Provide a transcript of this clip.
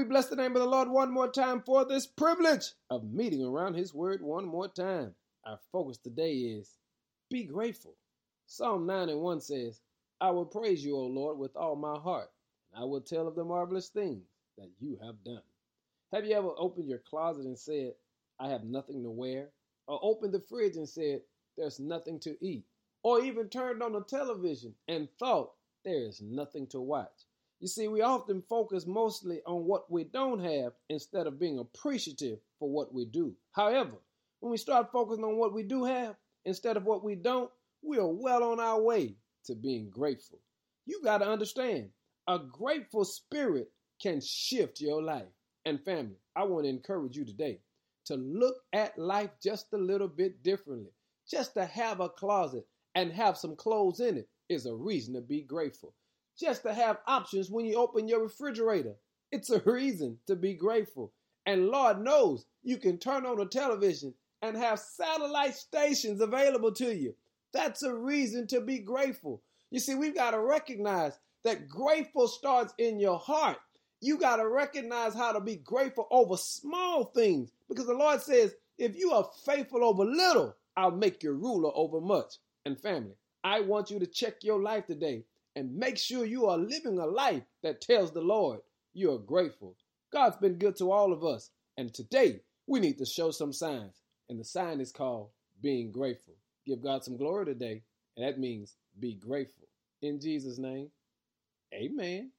We bless the name of the Lord one more time for this privilege of meeting around His Word one more time. Our focus today is be grateful. Psalm 9 and 1 says, I will praise you, O Lord, with all my heart, and I will tell of the marvelous things that you have done. Have you ever opened your closet and said, I have nothing to wear? Or opened the fridge and said, There's nothing to eat? Or even turned on the television and thought, There is nothing to watch? You see, we often focus mostly on what we don't have instead of being appreciative for what we do. However, when we start focusing on what we do have instead of what we don't, we are well on our way to being grateful. You got to understand, a grateful spirit can shift your life. And family, I want to encourage you today to look at life just a little bit differently. Just to have a closet and have some clothes in it is a reason to be grateful just to have options when you open your refrigerator. It's a reason to be grateful. And Lord knows you can turn on the television and have satellite stations available to you. That's a reason to be grateful. You see, we've got to recognize that grateful starts in your heart. You got to recognize how to be grateful over small things because the Lord says, if you are faithful over little, I'll make you ruler over much. And family, I want you to check your life today and make sure you are living a life that tells the Lord you are grateful. God's been good to all of us, and today we need to show some signs, and the sign is called being grateful. Give God some glory today, and that means be grateful. In Jesus' name, amen.